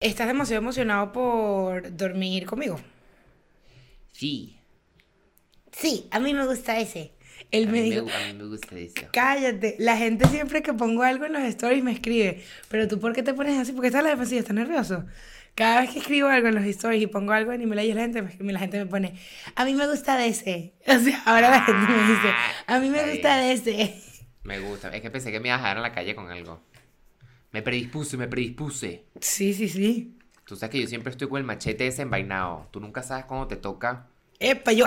¿Estás demasiado emocionado por dormir conmigo? Sí. Sí, a mí me gusta ese. Él a me mí dijo, me, a mí me gusta eso. cállate. La gente siempre que pongo algo en los stories me escribe, pero tú ¿por qué te pones así? Porque estás a la defensiva, estás nervioso. Cada vez que escribo algo en los stories y pongo algo en y la gente, me- la gente me pone, a mí me gusta de ese. O sea, ahora la gente me dice, a mí me gusta de ese. Me gusta. Es que pensé que me ibas a dejar en la calle con algo. Me predispuse, me predispuse. Sí, sí, sí. Tú sabes que yo siempre estoy con el machete desenvainado. Tú nunca sabes cuándo te toca. Epa, yo,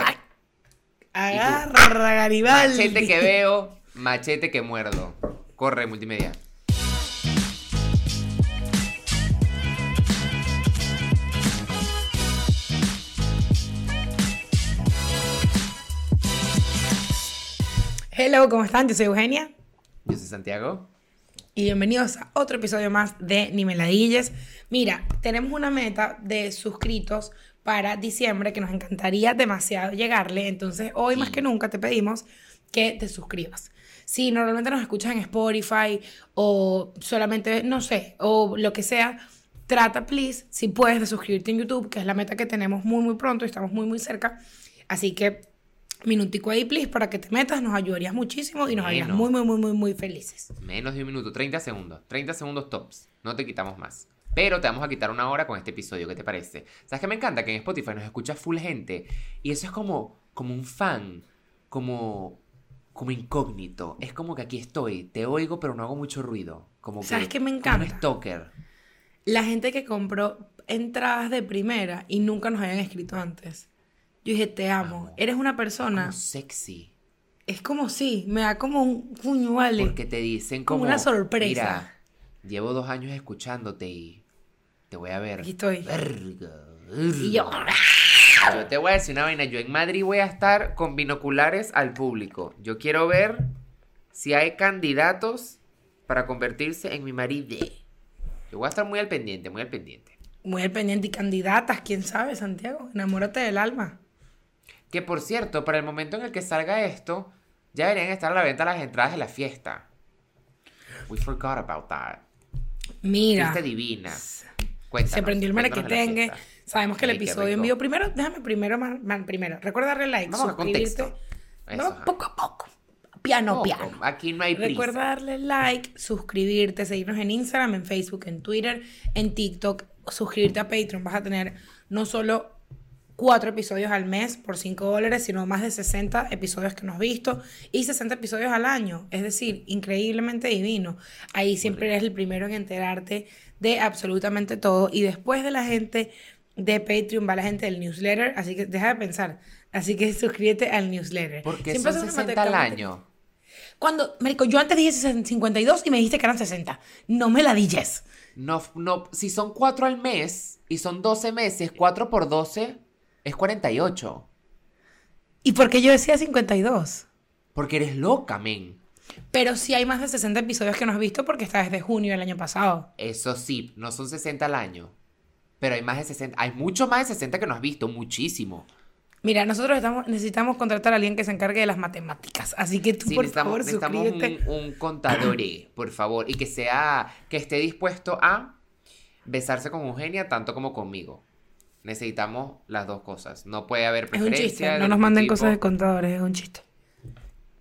ay, agarra, Garibaldi. Machete que veo, machete que muerdo. Corre, multimedia. Hello, ¿cómo están? Yo soy Eugenia. Yo soy Santiago. Y bienvenidos a otro episodio más de Ni Meladilles. Mira, tenemos una meta de suscritos para diciembre que nos encantaría demasiado llegarle. Entonces, hoy más que nunca te pedimos que te suscribas. Si normalmente nos escuchas en Spotify o solamente, no sé, o lo que sea, trata, please, si puedes, de suscribirte en YouTube, que es la meta que tenemos muy, muy pronto y estamos muy, muy cerca. Así que, minutico ahí, please, para que te metas, nos ayudarías muchísimo y nos harías muy, muy, muy, muy, muy felices. Menos de un minuto, 30 segundos. 30 segundos tops. No te quitamos más. Pero te vamos a quitar una hora con este episodio. ¿Qué te parece? ¿Sabes qué me encanta? Que en Spotify nos escucha full gente. Y eso es como, como un fan. Como, como incógnito. Es como que aquí estoy. Te oigo, pero no hago mucho ruido. Como que, ¿Sabes qué me como un encanta? stalker. La gente que compró entradas de primera y nunca nos habían escrito antes. Yo dije, te amo. Amo. Eres una persona. Como sexy. Es como sí, me da como un puño, vale. Porque te dicen Como como... una sorpresa. Mira, llevo dos años escuchándote y te voy a ver. Aquí estoy. Verga, Y yo, Yo te voy a decir una vaina. Yo en Madrid voy a estar con binoculares al público. Yo quiero ver si hay candidatos para convertirse en mi marido. Yo voy a estar muy al pendiente, muy al pendiente. muy al pendiente y candidatas, quién sabe, Santiago. Enamórate del alma. Que por cierto, para el momento en el que salga esto, ya deberían estar a la venta las entradas de la fiesta. We forgot about that. Mira, Fiesta divina. Cuéntanos, se prendió el fiesta. Sabemos que el Ay, episodio en vivo. Primero, déjame primero, man, man, primero. Recuerda darle like, Vamos a suscribirte. Eso, Vamos ajá. poco a poco. Piano, Poco, piano. Aquí no hay prisa. Recuerda darle like, suscribirte, seguirnos en Instagram, en Facebook, en Twitter, en TikTok, suscribirte a Patreon. Vas a tener no solo cuatro episodios al mes por 5 dólares, sino más de 60 episodios que nos has visto y 60 episodios al año. Es decir, increíblemente divino. Ahí siempre eres el primero en enterarte de absolutamente todo. Y después de la gente de Patreon va la gente del newsletter. Así que deja de pensar. Así que suscríbete al newsletter. Porque Siempre son hacemos 60 al año. cuando, Marico, yo antes dije 52 y me dijiste que eran 60. No me la dijes. No, no, si son 4 al mes y son 12 meses, 4 por 12 es 48. ¿Y por qué yo decía 52? Porque eres loca, men. Pero sí hay más de 60 episodios que no has visto porque está desde junio del año pasado. Eso sí, no son 60 al año. Pero hay más de 60. Hay mucho más de 60 que no has visto, muchísimo. Mira, nosotros estamos, necesitamos contratar a alguien que se encargue de las matemáticas. Así que tú, Sí, por necesitamos, favor, necesitamos suscríbete. un, un contador, por favor. Y que sea, que esté dispuesto a besarse con Eugenia tanto como conmigo. Necesitamos las dos cosas. No puede haber Es un preferencia. chiste. No nos manden tipo. cosas de contadores, es un chiste.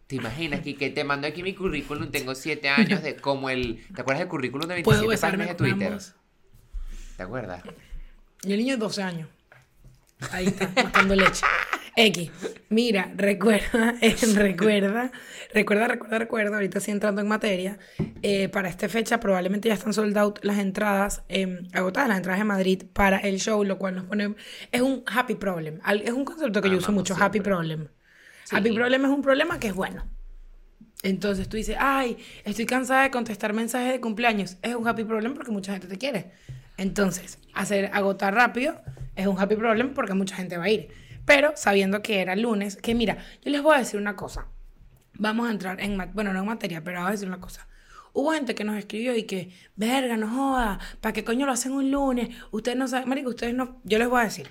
¿Te imaginas que, que te mando aquí mi currículum? Tengo siete años de como el... ¿Te acuerdas del currículum de Puedo 27 besarme páginas de Twitter? ambos. ¿Te acuerdas? Y el niño de 12 años. Ahí está, matando leche. X. Mira, recuerda, eh, recuerda, recuerda, recuerda, recuerda, ahorita sí entrando en materia, eh, para esta fecha probablemente ya están sold out las entradas, eh, agotadas las entradas de Madrid para el show, lo cual nos pone, es un happy problem, es un concepto que yo uso mucho, happy siempre. problem. Sí. Happy problem es un problema que es bueno. Entonces tú dices, ay, estoy cansada de contestar mensajes de cumpleaños. Es un happy problem porque mucha gente te quiere. Entonces, hacer agotar rápido es un happy problem porque mucha gente va a ir. Pero sabiendo que era lunes, que mira, yo les voy a decir una cosa. Vamos a entrar en, bueno, no en materia, pero voy a decir una cosa. Hubo gente que nos escribió y que, verga, no joda, ¿para qué coño lo hacen un lunes? Ustedes no saben, marico, ustedes no, yo les voy a decir,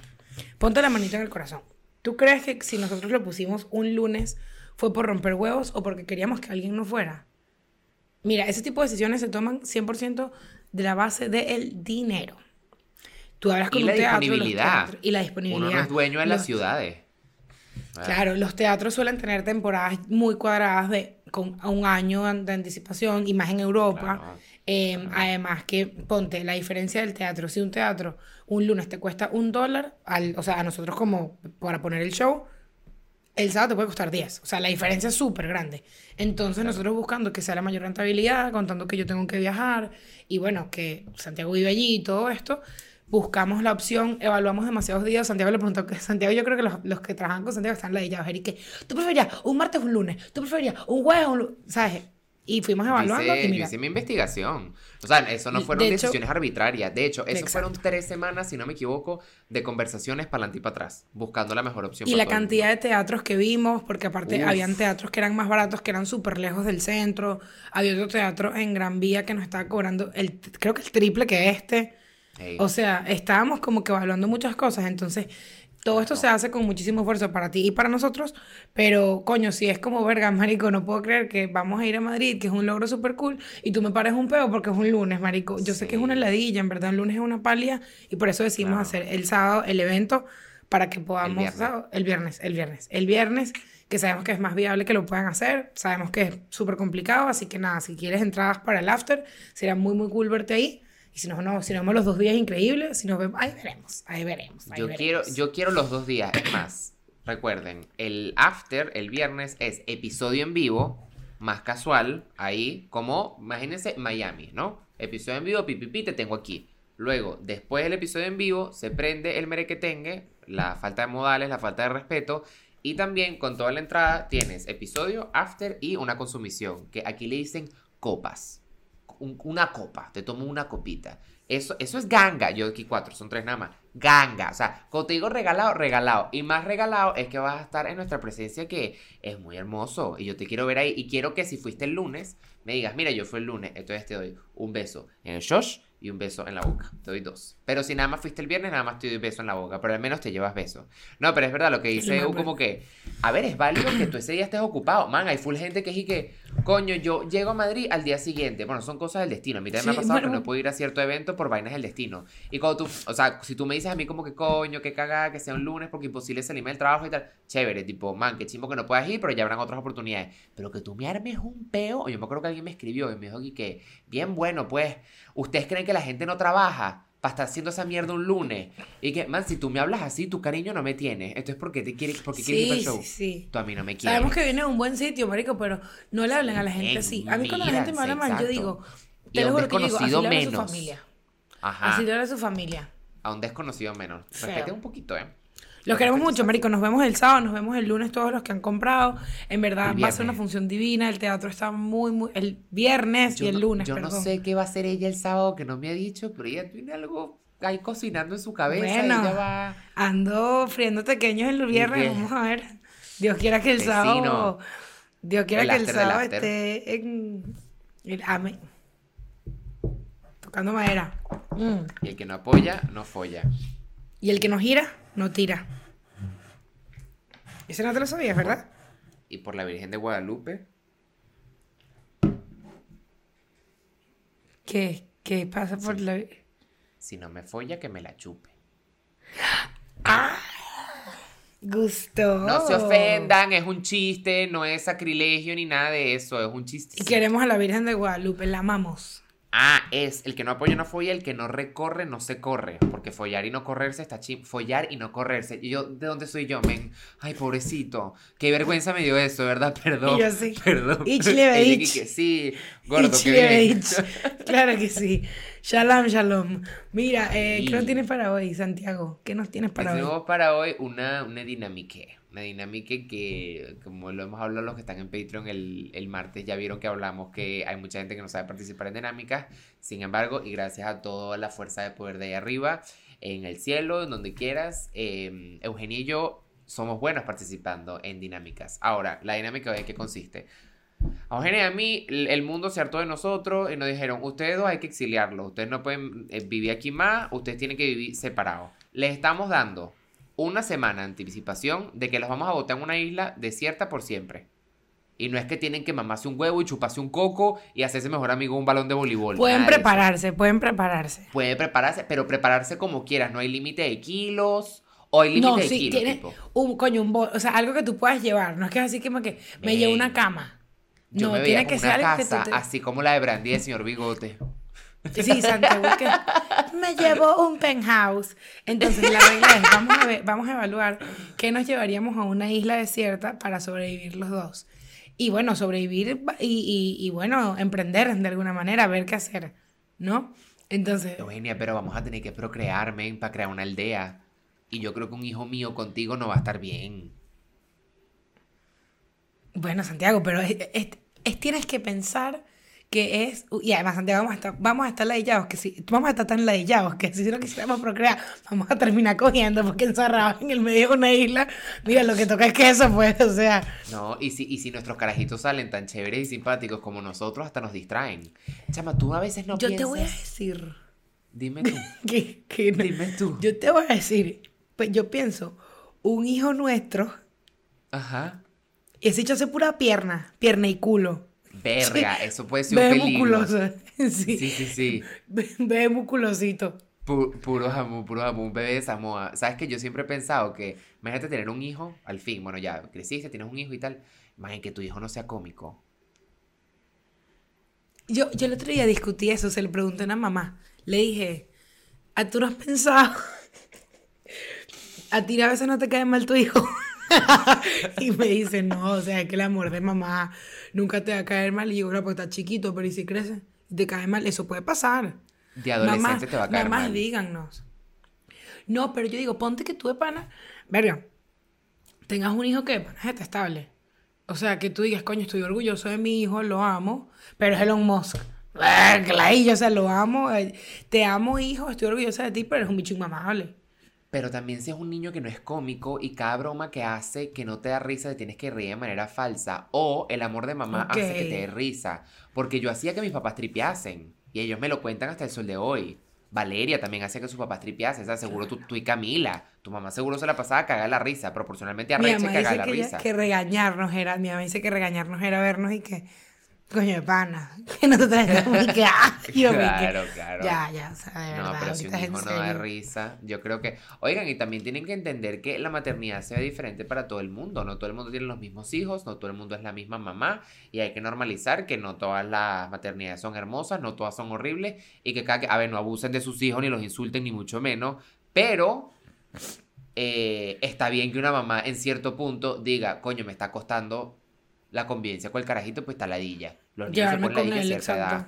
ponte la manita en el corazón. ¿Tú crees que si nosotros lo pusimos un lunes fue por romper huevos o porque queríamos que alguien no fuera? Mira, ese tipo de decisiones se toman 100% de la base del dinero. Tú hablas con Y un la teatro, disponibilidad. teatros- y la disponibilidad. Uno no es dueño de las ciudades. Ah, Claro, los teatros suelen tener temporadas muy cuadradas de con un año de anticipación y más en Europa. Claro. Eh, Además que, ponte, la diferencia del teatro. Si un teatro un lunes te cuesta un dólar, al, o sea, a nosotros como para poner el show, el sábado te puede costar 10. O sea, la diferencia es súper grande. Entonces nosotros buscando que sea la mayor rentabilidad, contando que yo tengo que viajar y bueno, que Santiago vive allí y todo esto, buscamos la opción, evaluamos demasiados días. Santiago le preguntó que Santiago, yo creo que los, los que trabajan con Santiago están ladillados. Eric, ¿tú preferías un martes o un lunes? ¿Tú preferías un jueves o un lu-?" ¿Sabes? Y fuimos evaluando hice, y yo mira. hice mi investigación. O sea, eso no Y, fueron de hecho- decisiones arbitrarias. De hecho, eso fueron tres semanas, si no me equivoco, de conversaciones para adelante y para atrás, buscando la mejor opción Y para la cantidad de teatros que vimos, porque aparte Uf. habían teatros que eran más baratos, que eran súper lejos del centro. Había otro teatro en Gran Vía que nos estaba cobrando, el, creo que el triple que este. O sea, estábamos como que evaluando muchas cosas. Entonces, todo esto se hace con muchísimo esfuerzo para ti y para nosotros. Pero, coño, si es como verga, marico, no puedo creer que vamos a ir a Madrid, que es un logro súper cool, y tú me pares un peo porque es un lunes, marico. Yo sé que es una Sí. ladilla, en verdad, el lunes es una palia, y por eso decidimos Claro. hacer el sábado el evento para que podamos. viernes. ¿sabes? El viernes, el viernes. El viernes, que sabemos que es más viable que lo puedan hacer. Sabemos que es súper complicado, así que nada, si quieres entradas para el after, sería muy, muy cool verte ahí. Y si nos, no, si nos vemos los dos días, increíble. Si nos vemos, ahí veremos, ahí veremos. ahí yo, quiero, yo quiero los dos días. Es más, recuerden, el after, el viernes, es episodio en vivo, más casual, ahí, como, imagínense, Miami, ¿no? Episodio en vivo, pipipi, te tengo aquí. Luego, después del episodio en vivo, se prende el merequetengue, la falta de modales, la falta de respeto. Y también con toda la entrada tienes episodio, after y una consumición, que aquí le dicen copas. Un- una copa, te tomo una copita. Eso, eso es ganga. Yo aquí cuatro, son tres nada más. Ganga. O sea, cuando te digo regalado, regalado. Y más regalado es que vas a estar en nuestra presencia que es muy hermoso. Y yo te quiero ver ahí. Y quiero que si fuiste el lunes, me digas, mira, yo fui el lunes. Entonces te doy un beso en el shosh y un beso en la boca. Te doy dos. Pero si nada más fuiste el viernes, nada más te doy beso en la boca. Pero al menos te llevas beso. No, pero es verdad lo que dice pero- como que, a ver, es válido que tú ese día estés ocupado. Man, hay full gente que es y que, coño, yo llego a Madrid al día siguiente. Bueno, son cosas del destino. A mí también me ha pasado que bueno. no puedo ir a cierto evento por vainas del destino. Y cuando tú, o sea, si tú me dices a mí como que coño, que cagada, que sea un lunes porque imposible salirme del trabajo y tal, chévere, tipo, man, qué chimbo que no puedas ir, pero ya habrán otras oportunidades. Pero que tú me armes un peo, o yo me acuerdo que alguien me escribió y me dijo que, bien bueno, pues, ¿ustedes creen que la gente no trabaja? Para estar haciendo esa mierda un lunes. Y que, man, si tú me hablas así, tu cariño no me tienes. Entonces, ¿por qué te quieres, por qué quieres ir al Sí, show? sí, sí. Tú a mí no me quieres. Sabemos que viene a un buen sitio, marico, pero no le hablen a la gente así. A mí cuando la gente me habla mal, yo digo, Y te a lo juro que yo digo, así le desconocido habla a su menos. familia. Ajá. Así le a su familia. A un desconocido menos. Respete un poquito, ¿eh? Los queremos mucho, marico. Nos vemos el sábado, nos vemos el lunes todos los que han comprado. En verdad va a ser una función divina. El teatro está muy, muy... El viernes Yo y el no- lunes, Yo perdón. no sé qué va a hacer ella el sábado que no me ha dicho, pero ella tiene algo ahí cocinando en su cabeza Bueno. y ella va. Ando friendo pequeños el viernes, vamos a ver. Dios quiera que el Vecino. sábado. Dios quiera El que el after sábado esté en. el- amén. Tocando madera. Mm. Y el que no apoya, no folla. Y el que no gira, no tira. Ese no te lo sabías, ¿verdad? Y por la Virgen de Guadalupe, ¿Qué, qué pasa por la. si no me folla, que me la chupe. Gusto. No se ofendan, es un chiste, no es sacrilegio ni nada de eso, es un chiste. Y queremos a la Virgen de Guadalupe, la amamos. Ah, es el que no apoya no folla, el que no recorre no se corre. Porque follar y no correrse está chim. Follar y no correrse. Y yo, ¿de dónde soy yo, men? Ay, pobrecito. Qué vergüenza me dio eso, ¿verdad? Perdón. Y yo sí. Perdón. Ich ich. que Sí, gordo, Ich bien. ich. Claro que sí. Shalom, shalom. Mira, eh, ¿qué nos tienes para hoy, Santiago? ¿Qué nos tienes para hoy? Tenemos para hoy una, una dinámica. Una dinámica que, como lo hemos hablado los que están en Patreon el, el martes, ya vieron que hablamos que hay mucha gente que no sabe participar en dinámicas. Sin embargo, y gracias a toda la fuerza de poder de ahí arriba, en el cielo, en donde quieras, eh, Eugenia y yo somos buenos participando en dinámicas. Ahora, la dinámica de qué consiste. A Eugenia y a mí, el el mundo se hartó de nosotros y nos dijeron, ustedes dos hay que exiliarlos, ustedes no pueden eh, vivir aquí más, ustedes tienen que vivir separados. Les estamos dando una semana de anticipación de que los vamos a botar en una isla desierta por siempre. Y no es que tienen que mamarse un huevo y chuparse un coco y hacerse mejor amigo un balón de voleibol. Pueden nada prepararse, pueden prepararse. Puede prepararse, pero prepararse como quieras. No hay límite de kilos. O hay límite No, de sí, kilos, tiene tipo. un coño, un bol, o sea, algo que tú puedas llevar. No es que es así como que me llevo una cama. Yo no, me veía tiene que como ser una que casa te... así como la de Brandy de señor Bigote. Sí, Santiago, que me llevo un penthouse. Entonces, la regla es, vamos a, ver, vamos a evaluar qué nos llevaríamos a una isla desierta para sobrevivir los dos. Y bueno, sobrevivir y, y- y, bueno, emprender de alguna manera, ver qué hacer, ¿no? Entonces, Eugenia, pero vamos a tener que procrear, men, para crear una aldea. Y yo creo que un hijo mío contigo no va a estar bien. bueno, Santiago, pero es, es- es- tienes que pensar que es... Y además, Santiago, vamos a estar, vamos a estar ladillados, que si, vamos a estar tan ladillados que si no quisiéramos procrear, vamos a terminar cogiendo porque encerrados en el medio de una isla, mira, lo que toca es que eso, pues, o sea... No, y si, y si nuestros carajitos salen tan chéveres y simpáticos como nosotros, hasta nos distraen. Chama, tú a veces no Yo piensas... te voy a decir Dime tú. que, que no- Dime tú. Yo te voy a decir, pues yo pienso, un hijo nuestro, Ajá. ese hecho hace pura pierna, pierna y culo. Verga, eso puede ser un Ve peligro. musculoso. Sí. Sí, sí, sí. Ve musculosito. Pu- puro jamón, puro jamón, un bebé de Samoa. Sabes que yo siempre he pensado que, imagínate tener un hijo, al fin, bueno, ya creciste, tienes un hijo y tal. Imagínate que tu hijo no sea cómico. Yo, yo el otro día discutí eso, se lo pregunté a una mamá. Le dije, ¿a tú no has pensado? ¿A ti a veces no te cae mal tu hijo? y me dice, no, o sea, es que el amor de mamá nunca te va a caer mal. Y yo, claro, porque está chiquito, pero ¿y si crece? Y te cae mal, eso puede pasar. De adolescente Mamás- te va a caer mamás, mal. díganos. No, pero yo digo, ponte que tú de pana, verga, tengas un hijo que de pana es detestable. O sea, que tú digas, coño, estoy orgulloso de mi hijo, lo amo, pero es Elon Musk. Hija, o sea, lo amo, eh, te amo, hijo, estoy orgullosa de ti, pero es un bicho inmamable. Pero también si es un niño que no es cómico y cada broma que hace que no te da risa te tienes que reír de manera falsa. O el amor de mamá hace que te dé risa. Porque yo hacía que mis papás tripeasen. Y ellos me lo cuentan hasta el sol de hoy. Valeria también hacía que sus papás tripeasen. O sea, seguro tú, tú y Camila. Tu mamá seguro se la pasaba a cagar la risa. Proporcionalmente a Reche cagar la que, ella- risa. que regañarnos era, mi mamá dice que regañarnos era vernos y que, coño de pana, que que, ah, y yo me que- Claro, claro. Ya, ya, o sea, de No, verdad, pero si un hijo no da risa, yo creo que... Oigan, y también tienen que entender que la maternidad se ve diferente para todo el mundo. No todo el mundo tiene los mismos hijos, no todo el mundo es la misma mamá. Y hay que normalizar que no todas las maternidades son hermosas, no todas son horribles. Y que cada... que- A ver, no abusen de sus hijos, ni los insulten, ni mucho menos. Pero... eh, está bien que una mamá en cierto punto diga, coño, me está costando la convivencia con el carajito, pues está ladilla. Los niños se ponen ladilla a cierta edad.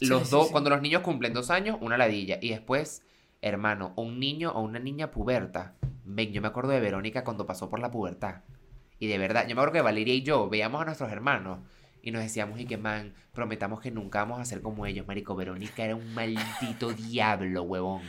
Los Sí, dos, sí. cuando los niños cumplen dos años, una ladilla. Y después, hermano, un niño o una niña puberta. Ven, yo me acuerdo de Verónica cuando pasó por la pubertad. Y de verdad, yo me acuerdo que Valeria y yo veíamos a nuestros hermanos y nos decíamos, y que man, prometamos que nunca vamos a ser como ellos, marico. Verónica era un maldito diablo, huevón. Era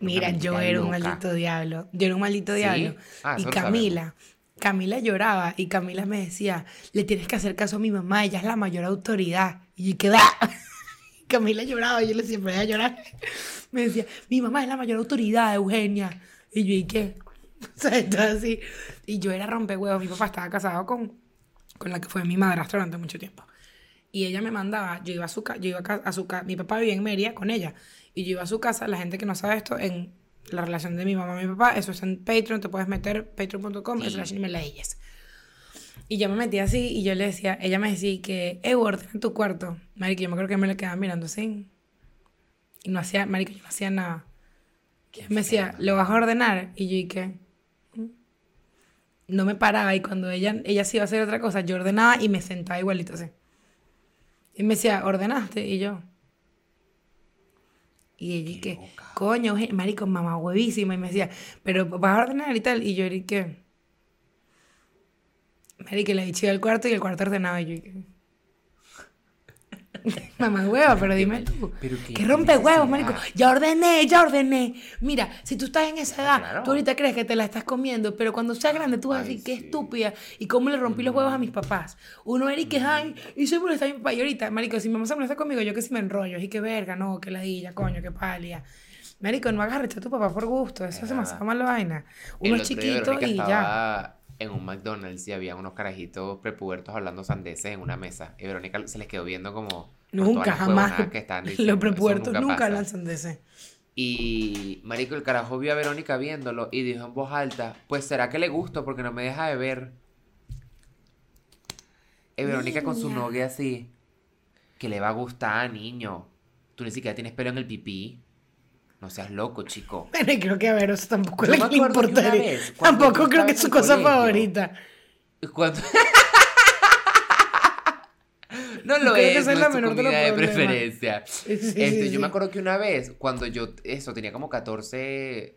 Mira, yo era un maldito diablo. Yo era un maldito ¿Sí? diablo. Ah, y Camila, Camila lloraba y Camila me decía, le tienes que hacer caso a mi mamá, ella es la mayor autoridad. Y yo quedaba. Camila lloraba yo le decía, "Pero ella llorar. Me decía, mi mamá es la mayor autoridad, Eugenia. Y yo, ¿y qué? O sea, así. Y yo era rompehuevos. Mi papá estaba casado con, con la que fue mi madrastra durante mucho tiempo. Y ella me mandaba, yo iba a su casa, yo iba a, a su casa, mi papá vivía en Mérida con ella. Y yo iba a su casa, la gente que no sabe esto, en la relación de mi mamá y mi papá, eso es en Patreon, te puedes meter, patreon.com, Sí. slash Leyes. Y yo me metí así y yo le decía, ella me decía que, eh, ordena tu cuarto. Marico, yo me acuerdo que me le quedaba mirando así. Y no hacía, marico, yo no hacía nada. Qué Me decía. ¿lo vas a ordenar? Y yo, ¿y qué? No me paraba y cuando ella, ella se iba a hacer otra cosa, yo ordenaba y me sentaba igualito así. Y me decía, ¿ordenaste? Y yo. Y ella, loca. Coño, marico, mamá huevísima. Y me decía, ¿pero vas a ordenar y tal? Y yo, ¿y qué? Marico, le dije al cuarto y el cuarto ordenaba. Y yo, ¿y qué? Mamá hueva, pero dime tú. Pero qué que rompe huevos, marico. Ya ordené, ya ordené. Mira, si tú estás en esa edad, claro. tú ahorita crees que te la estás comiendo, pero cuando seas grande tú vas a decir, qué sí. estúpida. Y cómo le rompí los huevos a mis papás. Uno era y que, ay, y soy molesta a mi papá. Y ahorita, marico, si mamá se molesta conmigo, yo que si me enrollo. Y que verga, no, que ladilla, coño, que palia. Marico, no hagas rechazo a tu papá por gusto. Eso es Es demasiado verdad. mala vaina. Uno es chiquito y ya. en un McDonald's y había unos carajitos prepubertos hablando sandeces en una mesa. Y Verónica se les quedó viendo como... Nunca, jamás. que diciendo. Los prepuertos nunca, pasa. hablan sandeces. Y Marico, el carajo vio a Verónica viéndolo y dijo en voz alta, pues será que le gusto porque no me deja de ver. Y Verónica con su novia así, que le va a gustar, niño. Tú ni siquiera tienes pelo en el pipí. No seas loco, chico. Bueno, y creo que a ver, eso tampoco Yo le importaría. vez, Tampoco creo que es su cosa colegio, favorita. Cuando... no lo Creo que es, esa es no la es tu menor de los preferencia. Este, yo me acuerdo que una vez, cuando yo, eso, tenía como 14,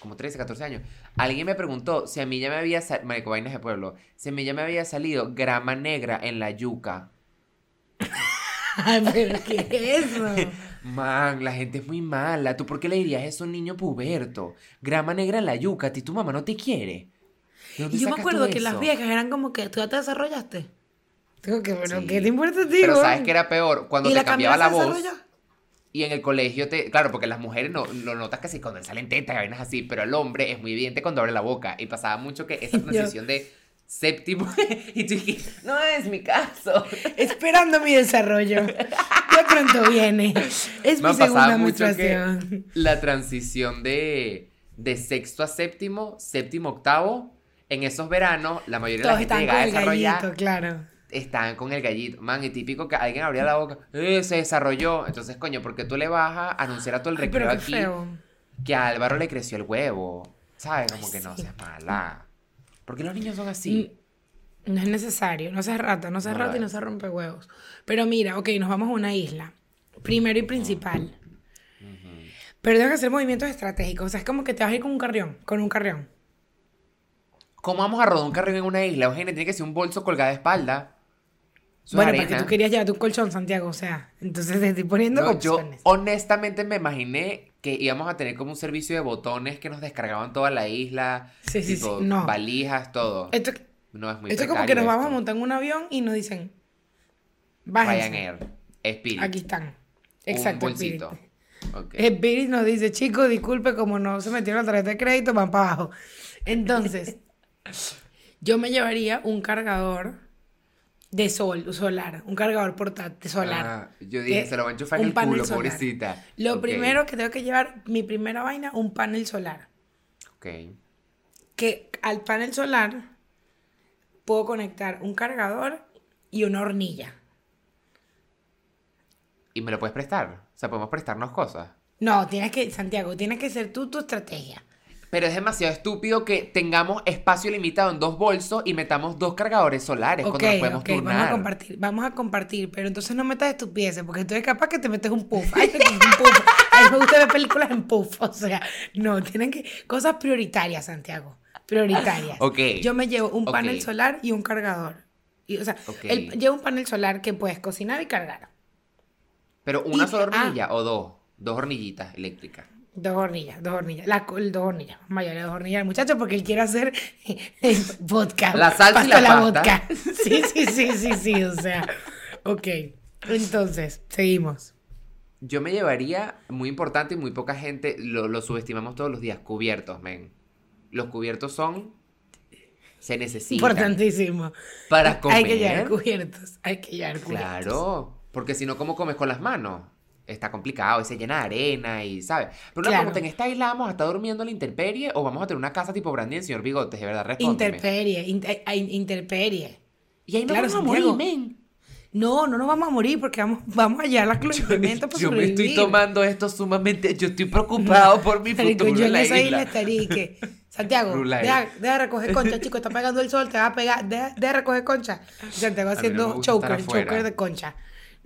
como 13, 14 años, alguien me preguntó si a mí ya me había salido, Marico Vainas de Pueblo, si a mí ya me había salido grama negra en la yuca. Ay, pero ¿qué es eso? Man, la gente es muy mala. ¿Tú por qué le dirías eso a un niño puberto? Grama negra en la yuca, a ti tu mamá no te quiere. ¿De dónde Y yo me acuerdo que las viejas eran como que tú ya te desarrollaste. Digo que, pero Sí. ¿qué te importa a ti, Pero? ¿sabes qué era peor? Cuando ¿Y te cambiaba la voz. Y en el colegio te. Claro, porque las mujeres no lo notas casi cuando salen tetas y vainas así, pero el hombre es muy evidente cuando abre la boca. Y pasaba mucho que esa Yo- transición de séptimo. y tú dijiste, no es mi caso. Esperando mi desarrollo. De pronto viene. Es Me mi pasaba segunda mucho que menstruación. la transición de, de sexto a séptimo, séptimo, octavo. En esos veranos, la mayoría de Todos la gente llegaba a desarrollar. gallito, claro. Estaban con el gallito. Man, y típico que alguien abría la boca. ¡Eh, se desarrolló! Entonces, coño, porque tú le vas a anunciar a todo el recreo aquí feo. que a Álvaro le creció el huevo. ¿Sabes? Como que no sí. seas mala. ¿Por qué los niños son así? No es necesario, no seas rata, no seas No rata y no seas rompehuevos. Pero mira, ok, nos vamos a una isla. Primero y principal. Pero tengo que hacer movimientos estratégicos. O sea, es como que te vas a ir con un carrión, con un carrión. ¿Cómo vamos a rodar un carril en una isla? Eugenia, tiene que ser un bolso colgado de espalda. Bueno, arena. porque tú querías llevarte un colchón, Santiago, o sea. Entonces te estoy poniendo No, yo opciones. honestamente me imaginé que íbamos a tener como un servicio de botones que nos descargaban toda la isla. Sí, sí, tipo, sí, no. Valijas, todo. Esto, no, es muy esto es como que nos vamos a montar en un avión y nos dicen, bájense. Ryanair. Spirit. Aquí están. Exacto, un bolsito. Spirit nos dice, chicos, disculpe, como no se metieron la tarjeta de crédito, van para abajo. Entonces, yo me llevaría un cargador de sol, solar, un cargador portátil solar. Ah, yo dije, se lo va a enchufar en un el panel culo, solar. pobrecita. Lo primero que tengo que llevar, mi primera vaina, un panel solar. Ok. Que al panel solar puedo conectar un cargador y una hornilla. ¿Y me lo puedes prestar? O sea, podemos prestarnos cosas. No, tienes que, Santiago, tienes que ser tú tu estrategia. Pero es demasiado estúpido que tengamos espacio limitado en dos bolsos y metamos dos cargadores solares cuando nos podemos ok, turnar. vamos a compartir, vamos a compartir, pero entonces no metas estupideces, porque tú eres capaz que te metes un puff. Ay, me un puff. Ay, me gusta ver películas en puff, o sea, no, tienen que, cosas prioritarias, Santiago, prioritarias. Ok, Yo me llevo un panel solar y un cargador. Y, o sea, el- llevo un panel solar que puedes cocinar y cargar. Pero una Y- sola ah. hornilla o dos. Dos hornillitas eléctricas. Dos hornillas, dos hornillas. La, dos hornillas. Mayoría dos hornillas. El muchacho, porque él quiere hacer eh, vodka. La salsa y la a pasta. vodka. Sí, sí, sí, sí, sí. O sea, ok. Entonces, seguimos. Yo me llevaría, muy importante y muy poca gente, lo, lo subestimamos todos los días, cubiertos, men. Los cubiertos son... Se necesitan. Importantísimo. Para comer. Hay que llevar cubiertos. Hay que llevar cubiertos. Claro, porque si no, ¿cómo comes con las manos? Está complicado, y se llena de arena y, ¿sabes? Pero una Claro. pregunta, ¿en esta isla vamos a estar durmiendo en la intemperie o vamos a tener una casa tipo Brandy en Señor Bigotes? De verdad, respóndeme. Interperie. inter- ay, interperie. y ahí no Claro, vamos a morir, men. No, no nos vamos a morir porque vamos, vamos a llevar las cubiertos para Yo me estoy sobrevivir. tomando esto sumamente... Yo estoy preocupado por mi futuro yo en la esa isla estaría que, Santiago, deja, deja de recoger concha, chico, está pegando el sol, te va a pegar, deja, deja de recoger concha. Santiago no haciendo estar choker, choker de concha.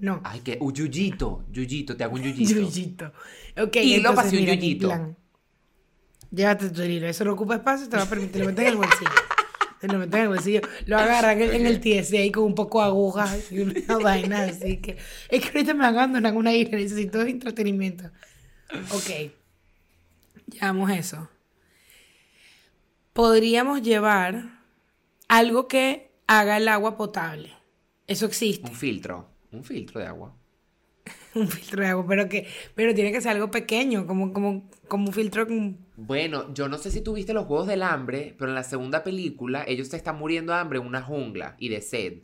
No, Ay, que... Uh, yuyito, yuyito, te hago un yuyito. yuyito. Ok, entonces para hacer un yuyito. plan. Llévate tu hilo, eso no ocupa espacio, te va a permitir, lo metes en el bolsillo. Te lo metes en el bolsillo, lo el, en el TSA ahí con un poco de agujas y una vaina así que... Es que ahorita me abandonan una isla, necesito entretenimiento. Ok, llevamos eso. Podríamos llevar algo que haga el agua potable. Eso existe. Un filtro, un filtro de agua. Un filtro de agua, pero que, pero tiene que ser algo pequeño, como, como, como un filtro. Bueno, yo no sé si tuviste los Juegos del Hambre, pero en la segunda película ellos se están muriendo de hambre en una jungla y de sed.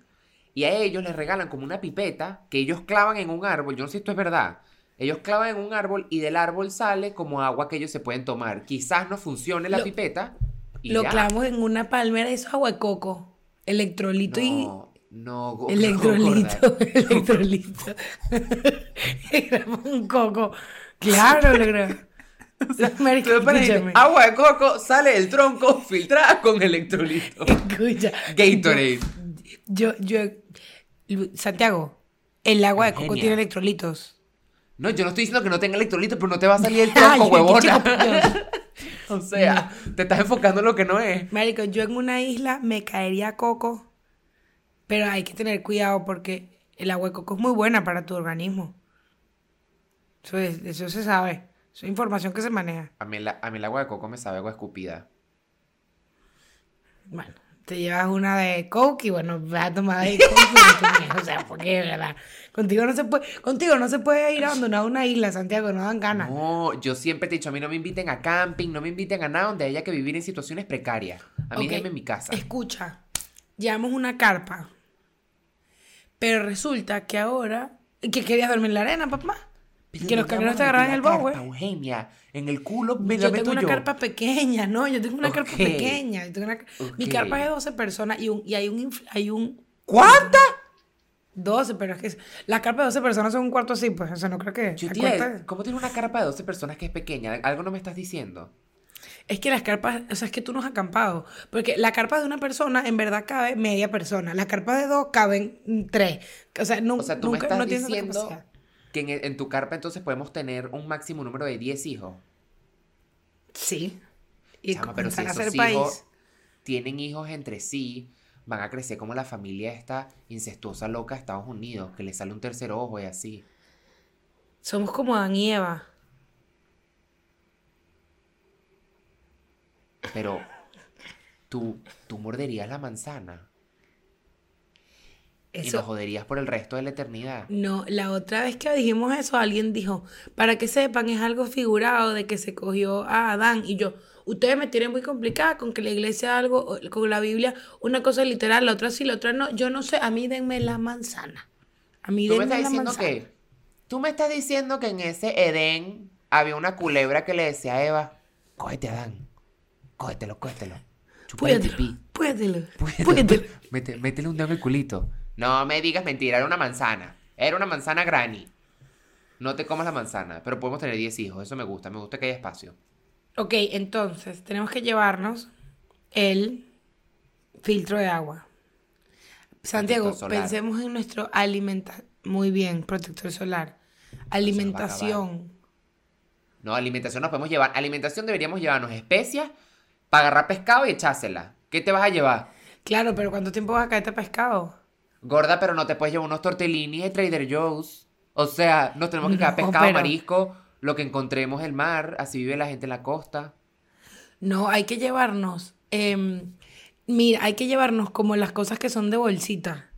Y a ellos les regalan como una pipeta que ellos clavan en un árbol. Yo no sé si esto es verdad. Ellos clavan en un árbol y del árbol sale como agua que ellos se pueden tomar. Quizás no funcione la Lo- pipeta. Y Lo ya. clavamos en una palmera, eso es agua de coco. Electrolito y... No, no, Electrolito, electrolito. Era un coco. Claro, para escúchame. agua de coco sale del tronco filtrada con electrolito. Escucha. Gatorade. Yo, yo, Santiago, el agua de coco tiene electrolitos. No, yo no estoy diciendo que no tenga electrolito, pero no te va a salir el tronco, huevona. chico, o sea, te estás enfocando en lo que no es. Marico, yo en una isla me caería coco, pero hay que tener cuidado porque el agua de coco es muy buena para tu organismo. Eso, es- eso se sabe. Eso es información que se maneja. A mí, el- a mí el agua de coco me sabe a agua escupida. Bueno, te llevas una de coke y bueno, vas a tomar de coke. o sea, porque verdad. Contigo no se puede, contigo no se puede ir a abandonar una isla, Santiago, no dan ganas. No, yo siempre te he dicho, a mí no me inviten a camping, no me inviten a nada donde haya que vivir en situaciones precarias. A mí Ok, déjenme en mi casa. Escucha, llevamos una carpa, pero resulta que ahora, que querías dormir en la arena, papá. Pero que los ¿dónde camioneros vamos te agarran meter el la bow, carpa. Eugenia, en el culo me la Yo tengo una yo. carpa pequeña, ¿no? Yo tengo una carpa pequeña. yo tengo una- Mi carpa es de 12 personas y, un, y hay un... Hay un ¿Cuánta? 12, pero es que las carpas de 12 personas son un cuarto así, pues, o sea, no creo que... Yo la ¿Cómo tienes una carpa de 12 personas que es pequeña? ¿Algo no me estás diciendo? Es que las carpas, o sea, es que tú no has acampado. Porque la carpa de una persona en verdad cabe media persona. Las carpas de dos caben tres. O sea, nu- O sea, tú me nunca estás no tienes esa diciendo que en, en tu carpa entonces podemos tener un máximo número de 10 hijos. Sí. Y Chama, pero si esos hijos país. tienen hijos entre sí, van a crecer como la familia esta incestuosa loca de Estados Unidos, que le sale un tercer ojo y así. Somos como Adán y Eva. Pero tú, tú morderías la manzana y nos joderías por el resto de la eternidad. No, la otra vez que dijimos eso, alguien dijo, para que sepan, es algo figurado de que se cogió a Adán. Y yo, ustedes me tienen muy complicada con que la iglesia algo, con la Biblia, una cosa es literal, la otra sí, la otra no. Yo no sé, a mí denme la manzana. A mí Tú me denme estás la diciendo manzana. que. Tú me estás diciendo que en ese Edén había una culebra que le decía a Eva: Cógete, Adán. Cógetelo, cógetelo. Puédelo, puédelo, Puédelo. métele un dedo en el culito. No me digas mentira, era una manzana. Era una manzana granny. No te comas la manzana, pero podemos tener 10 hijos. Eso me gusta, me gusta que haya espacio. Ok, entonces, tenemos que llevarnos el filtro de agua. Santiago, pensemos en nuestro alimentación. Muy bien, protector solar. Alimentación. No, alimentación nos podemos llevar. Alimentación deberíamos llevarnos especias para agarrar pescado y echársela. ¿Qué te vas a llevar? Claro, pero ¿cuánto tiempo vas a caerte pescado? Gorda, pero no te puedes llevar unos tortellini de Trader Joe's. O sea, nos tenemos que quedar No, pescado, pero- marisco, lo que encontremos en el mar. Así vive la gente en la costa. No, hay que llevarnos. em, mira, hay que llevarnos como las cosas que son de bolsita.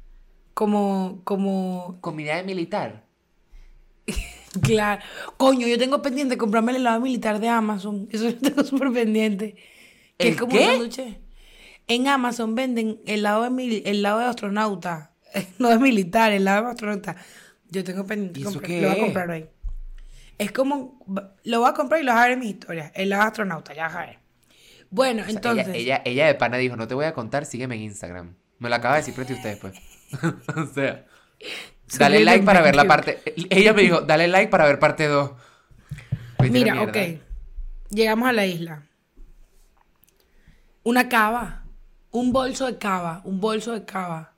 Como, como, Comida de militar. claro. Coño, yo tengo pendiente comprarme el helado militar de Amazon. Eso lo tengo súper pendiente. ¿El es como qué? un sándwich. En Amazon venden helado de, mil- helado de astronauta. No de militar, helado de astronauta. Yo tengo pendiente. ¿Y eso comprar- qué lo voy a es? comprar hoy. Es como, lo voy a comprar y lo vas a ver en mis historias. Helado de astronauta, ya ver. Bueno, O sea, entonces. ella, ella, ella de pana dijo, no te voy a contar, sígueme en Instagram. Me lo acaba de decir frente a ustedes, pues. o sea. Dale like para ver la parte... Ella me dijo, dale like para ver parte 2. Mira, ok. Llegamos a la isla. Una cava. Un bolso de cava. Un bolso de cava.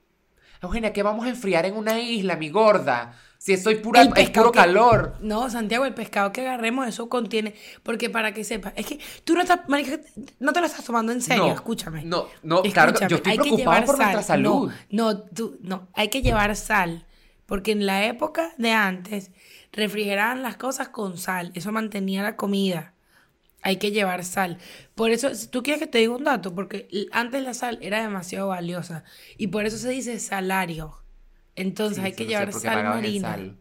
Eugenia, ¿qué vamos a enfriar en una isla, mi gorda? Si soy pura, El es puro que- calor. No, Santiago, el pescado que agarremos, eso contiene. Porque para que sepas, es que tú no estás, marica, no te lo estás tomando en serio, No, escúchame. no, no, claro, yo estoy preocupado por nuestra sal. salud. No, no, tú, no, hay que llevar sal. Porque en la época de antes, refrigeraban las cosas con sal. Eso mantenía la comida. Hay que llevar sal. Por eso, si tú quieres que te diga un dato, porque antes la sal era demasiado valiosa. Y por eso se dice salario. Entonces Sí, hay que no llevar sal marina. sal.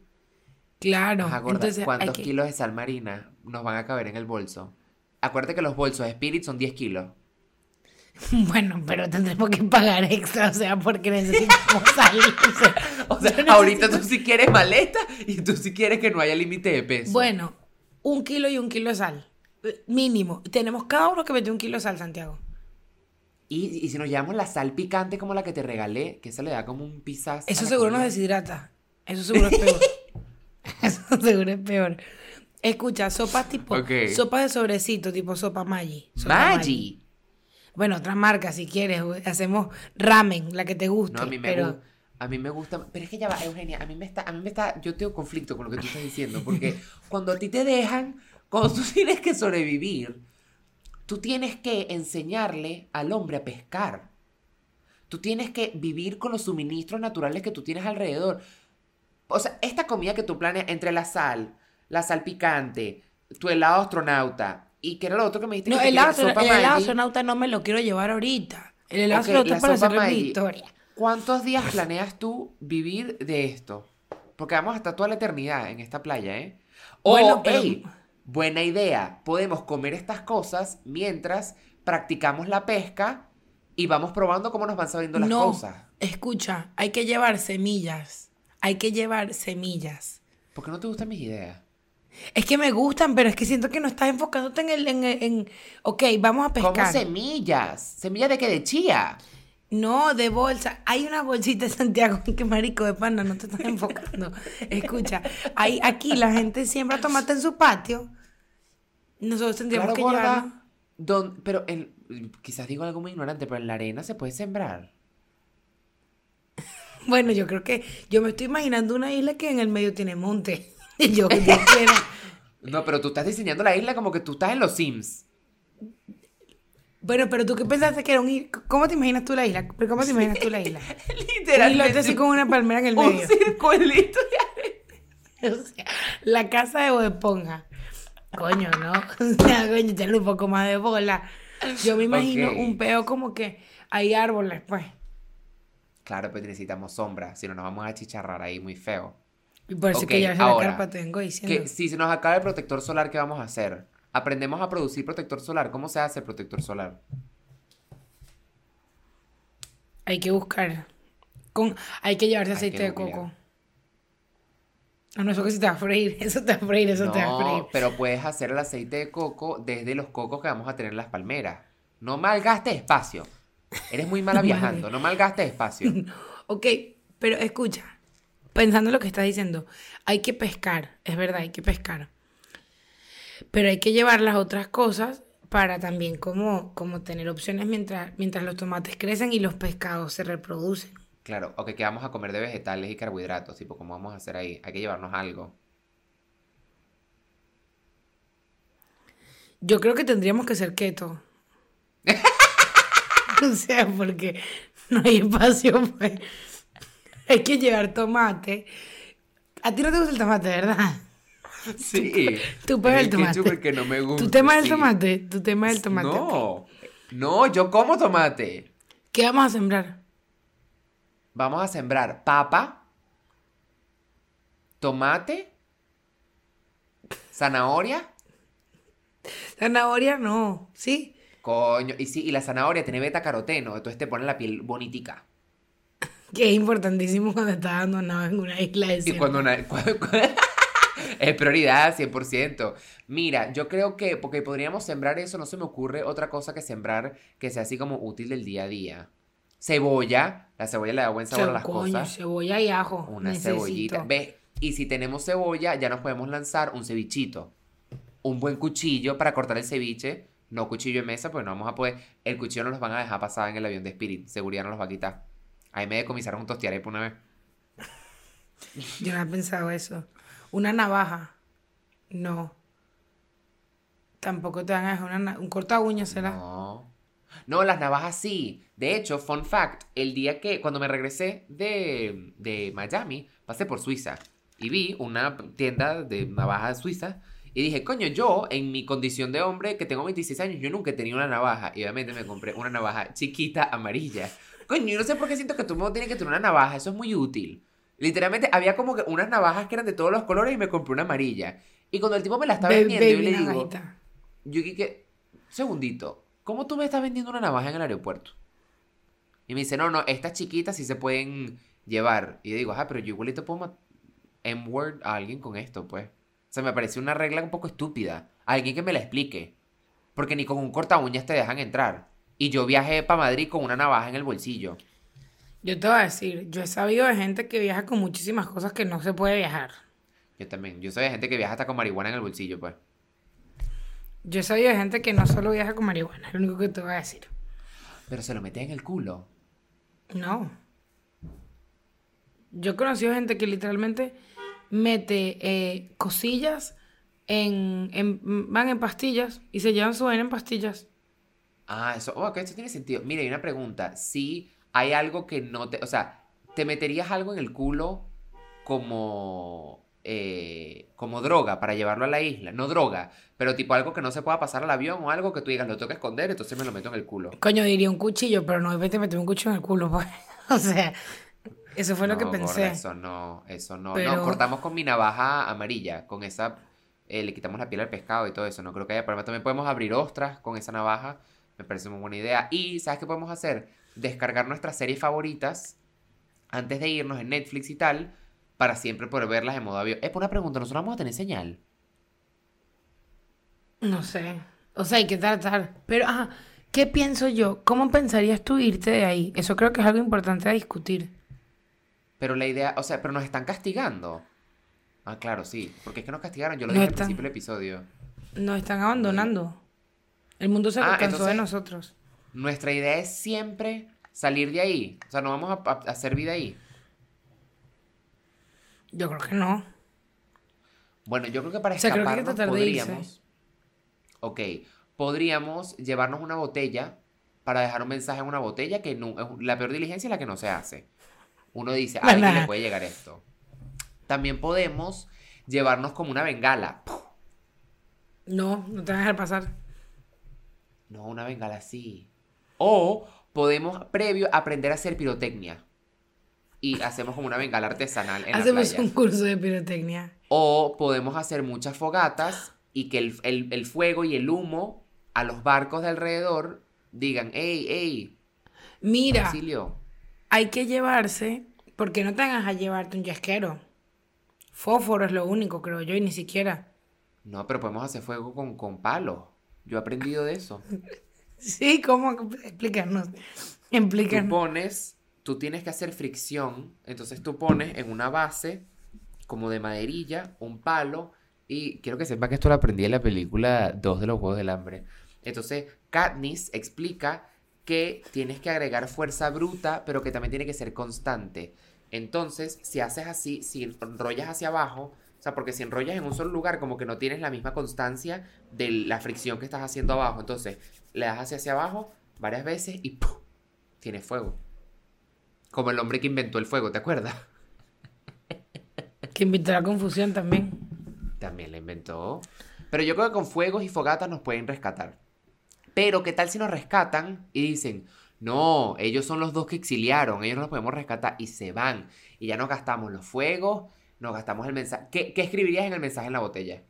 Claro. Ajá, gorda, entonces ¿cuántos que- kilos de sal marina nos van a caber en el bolso? Acuérdate que los bolsos de Spirit son 10 kilos. Bueno, pero tendremos que pagar extra, o sea, porque necesitamos salir. O sea, O sea, yo ahorita tú sí quieres maleta y tú sí quieres que no haya límite de peso. Bueno, un kilo y un kilo de sal. Mínimo. Tenemos cada uno que meter un kilo de sal, Santiago. Y, y si nos llevamos la sal picante como la que te regalé, que esa le da como un pisazo. a Eso seguro nos deshidrata. Eso seguro es peor. Eso seguro es peor. Escucha, sopas tipo. Ok. Sopas de sobrecito, tipo sopa Maggi. Sopa Maggi. Bueno, otra marca si quieres. Hacemos ramen, la que te guste. No, a mí me pero... gusta. A mí me gusta, pero es que ya va, Eugenia, a mí me está, a mí me está, yo tengo conflicto con lo que tú estás diciendo, porque cuando a ti te dejan, cuando tú tienes que sobrevivir, tú tienes que enseñarle al hombre a pescar. Tú tienes que vivir con los suministros naturales que tú tienes alrededor. O sea, esta comida que tú planeas entre la sal, la sal picante, tu helado astronauta, y que era lo otro que me dijiste No, que el helado, sopa el helado Maggi. astronauta no me lo quiero llevar ahorita. El helado Ok, astronauta es para hacer mi historia. ¿Cuántos días planeas tú vivir de esto? Porque vamos hasta toda la eternidad en esta playa, ¿eh? O, Bueno, pero- hey, buena idea, podemos comer estas cosas mientras practicamos la pesca y vamos probando cómo nos van sabiendo las no, cosas. escucha, hay que llevar semillas. Hay que llevar semillas. ¿Por qué no te gustan mis ideas? Es que me gustan, pero es que siento que no estás enfocándote en el... En, en- ok, vamos a ¿Cómo pescar. semillas? ¿Semillas de qué? ¿De chía? No, de bolsa. Hay una bolsita de Santiago que marico de pana, no te estás enfocando. Escucha, hay, aquí la gente siembra tomate en su patio. Nosotros tendríamos Claro, que gorda. llevarlo. Don- pero en- quizás digo algo muy ignorante, pero en la arena se puede sembrar. Bueno, yo creo que yo me estoy imaginando una isla que en el medio tiene monte. Y yo, yo quiero. No, pero tú estás diseñando la isla como que tú estás en los Sims. Bueno, pero tú qué pensaste que era un ¿Cómo te imaginas tú la isla? ¿Pero ¿Cómo te imaginas tú la isla? Un Literalmente. islote así con una palmera en el un medio. circulito de O sea, la casa de Bob Esponja. Coño, ¿no? O sea, coño, echarle un poco más de bola. Yo me imagino un peo como que hay árboles, pues. Claro, pues necesitamos sombra, si no nos vamos a chicharrar ahí muy feo. Y por eso es Ok, que ya se la ahora, carpa te vengo diciendo. Que si se nos acaba el protector solar, ¿qué vamos a hacer? Aprendemos a producir protector solar. ¿Cómo se hace el protector solar? Hay que buscar. Con, hay que llevarse aceite que de coco. Ah, no, eso que se te va a freír. Eso te va a freír, eso te va a freír. No, pero puedes hacer el aceite de coco desde los cocos que vamos a tener en las palmeras. No malgastes espacio. Eres muy mala viajando, no malgastes espacio. Ok, pero escucha, pensando en lo que estás diciendo, hay que pescar, es verdad, hay que pescar. Pero hay que llevar las otras cosas para también como, como tener opciones mientras, mientras los tomates crecen y los pescados se reproducen. Claro, o que ¿qué vamos a comer de vegetales y carbohidratos? Tipo, ¿cómo vamos a hacer ahí? Hay que llevarnos algo. Yo creo que tendríamos que ser keto. o sea, porque no hay espacio, pues. Hay que llevar tomate. A ti no te gusta el tomate, ¿verdad? Sí. Tú Es el tomate. el que no me gusta. ¿Tú temas el sí. tomate? ¿Tú temas el tomate? No. No, yo como tomate. ¿Qué vamos a sembrar? Vamos a sembrar papa, tomate, zanahoria. Zanahoria no, ¿sí? Coño, y sí, y la zanahoria tiene beta caroteno, entonces te pone la piel bonitica. Que es importantísimo cuando estás abandonado en una isla de Y cuando una- cu- cu- es prioridad 100%. Mira, yo creo que porque podríamos sembrar eso, no se me ocurre otra cosa que sembrar que sea así como útil del día a día. Cebolla, la cebolla le da buen sabor a las coño, cosas. cebolla y ajo. Una necesito. cebollita. ¿Ves? Y si tenemos cebolla, ya nos podemos lanzar un cevichito. Un buen cuchillo para cortar el ceviche. No cuchillo de mesa, pues no vamos a poder. El cuchillo nos los van a dejar pasar en el avión de Spirit. Seguridad nos los va a quitar. Ahí me decomisaron un tostiarepa una vez. Yo no he pensado eso. Una navaja. No. Tampoco te van a dejar una na- un corta uñas, ¿será? No. No, las navajas sí. De hecho, fun fact, el día que, cuando me regresé de, de Miami, pasé por Suiza y vi una tienda de navajas suiza y dije, coño, yo en mi condición de hombre que tengo 26 años, yo nunca he una navaja y obviamente me compré una navaja chiquita amarilla. Coño, yo no sé por qué siento que todo el mundo que tener una navaja, eso es muy útil. Literalmente había como que unas navajas que eran de todos los colores y me compré una amarilla. Y cuando el tipo me la está Be- vendiendo, yo le digo, navajita. yo que segundito, ¿cómo tú me estás vendiendo una navaja en el aeropuerto? Y me dice, no, no, estas chiquitas sí se pueden llevar. Y yo digo, ah, pero yo igualito puedo M-word a alguien con esto, pues. O sea, me pareció una regla un poco estúpida. Alguien que me la explique. Porque ni con un corta uñas te dejan entrar. Y yo viajé para Madrid con una navaja en el bolsillo. Yo te voy a decir, yo he sabido de gente que viaja con muchísimas cosas que no se puede viajar. Yo también. Yo soy de gente que viaja hasta con marihuana en el bolsillo, pues. Yo he sabido de gente que no solo viaja con marihuana, es lo único que te voy a decir. Pero se lo mete en el culo. No. Yo he conocido gente que literalmente mete eh, cosillas en, en- van en pastillas y se llevan su vaina en pastillas. Ah, eso, oh, ok, eso tiene sentido. Mira, hay una pregunta. Si hay algo que no te, o sea, ¿te meterías algo en el culo como, eh, como droga para llevarlo a la isla? No droga, pero tipo algo que no se pueda pasar al avión o algo que tú digas, lo tengo que esconder, entonces me lo meto en el culo. Coño, diría un cuchillo, pero no vete a meter un cuchillo en el culo, pues. O sea, eso fue lo que No, gorda, pensé. eso no, eso no. Pero- No, cortamos con mi navaja amarilla, con esa, eh, le quitamos la piel al pescado y todo eso. No creo que haya problema. También podemos abrir ostras con esa navaja. Me parece muy buena idea. Y, ¿sabes qué podemos hacer? Descargar nuestras series favoritas antes de irnos en Netflix y tal, para siempre poder verlas en modo avión. Por una pregunta, ¿nosotros vamos a tener señal? No sé. O sea, hay que tratar. Pero, ajá, ¿qué pienso yo? ¿Cómo pensarías tú irte de ahí? Eso creo que es algo importante a discutir. Pero la idea, o sea, pero nos están castigando. Ah, claro, sí. Porque es que nos castigaron, yo lo dije al principio del episodio. Nos están abandonando. El mundo se Ah, cansó de nosotros. Nuestra idea es siempre salir de ahí. O sea, no vamos a, a- a hacer vida ahí. Yo creo que no. Bueno, yo creo que para O sea, creo que que escaparnos irse. podríamos. Ok, podríamos llevarnos una botella para dejar un mensaje en una botella que no, es- la peor diligencia es la que no se hace. Uno dice, a alguien le puede llegar esto. También podemos llevarnos como una bengala. No, no te van a dejar pasar. No, una bengala así. O podemos, previo, aprender a hacer pirotecnia. Y hacemos como una bengala artesanal en la Hacemos playa. un curso de pirotecnia. O podemos hacer muchas fogatas y que el, el- el fuego y el humo a los barcos de alrededor digan, hey, hey, Mira, auxilio. hay que llevarse, porque no te hagas a llevarte un yesquero. Fósforo es lo único, creo yo, y ni siquiera. No, pero podemos hacer fuego con, con palos. Yo he aprendido de eso. Sí, ¿cómo? Explícanos. Tú Explícanos. pones, tú tienes que hacer fricción, entonces tú pones en una base como de maderilla, un palo, y quiero que sepan que esto lo aprendí en la película 2 de los Juegos del Hambre. Entonces, Katniss explica que tienes que agregar fuerza bruta, pero que también tiene que ser constante. Entonces, si haces así, si enrollas hacia abajo, o sea, porque si enrollas en un solo lugar, como que no tienes la misma constancia de la fricción que estás haciendo abajo. Entonces, le das hacia, hacia abajo varias veces y ¡pum! tiene fuego. Como el hombre que inventó el fuego, ¿te acuerdas? Que invitó la confusión también. También la inventó. Pero yo creo que con fuegos y fogatas nos pueden rescatar. Pero, ¿qué tal si nos rescatan y dicen, no, ellos son los dos que exiliaron, ellos no los podemos rescatar y se van? Y ya nos gastamos los fuegos, nos gastamos el mensaje. ¿Qué, qué escribirías en el mensaje en la botella?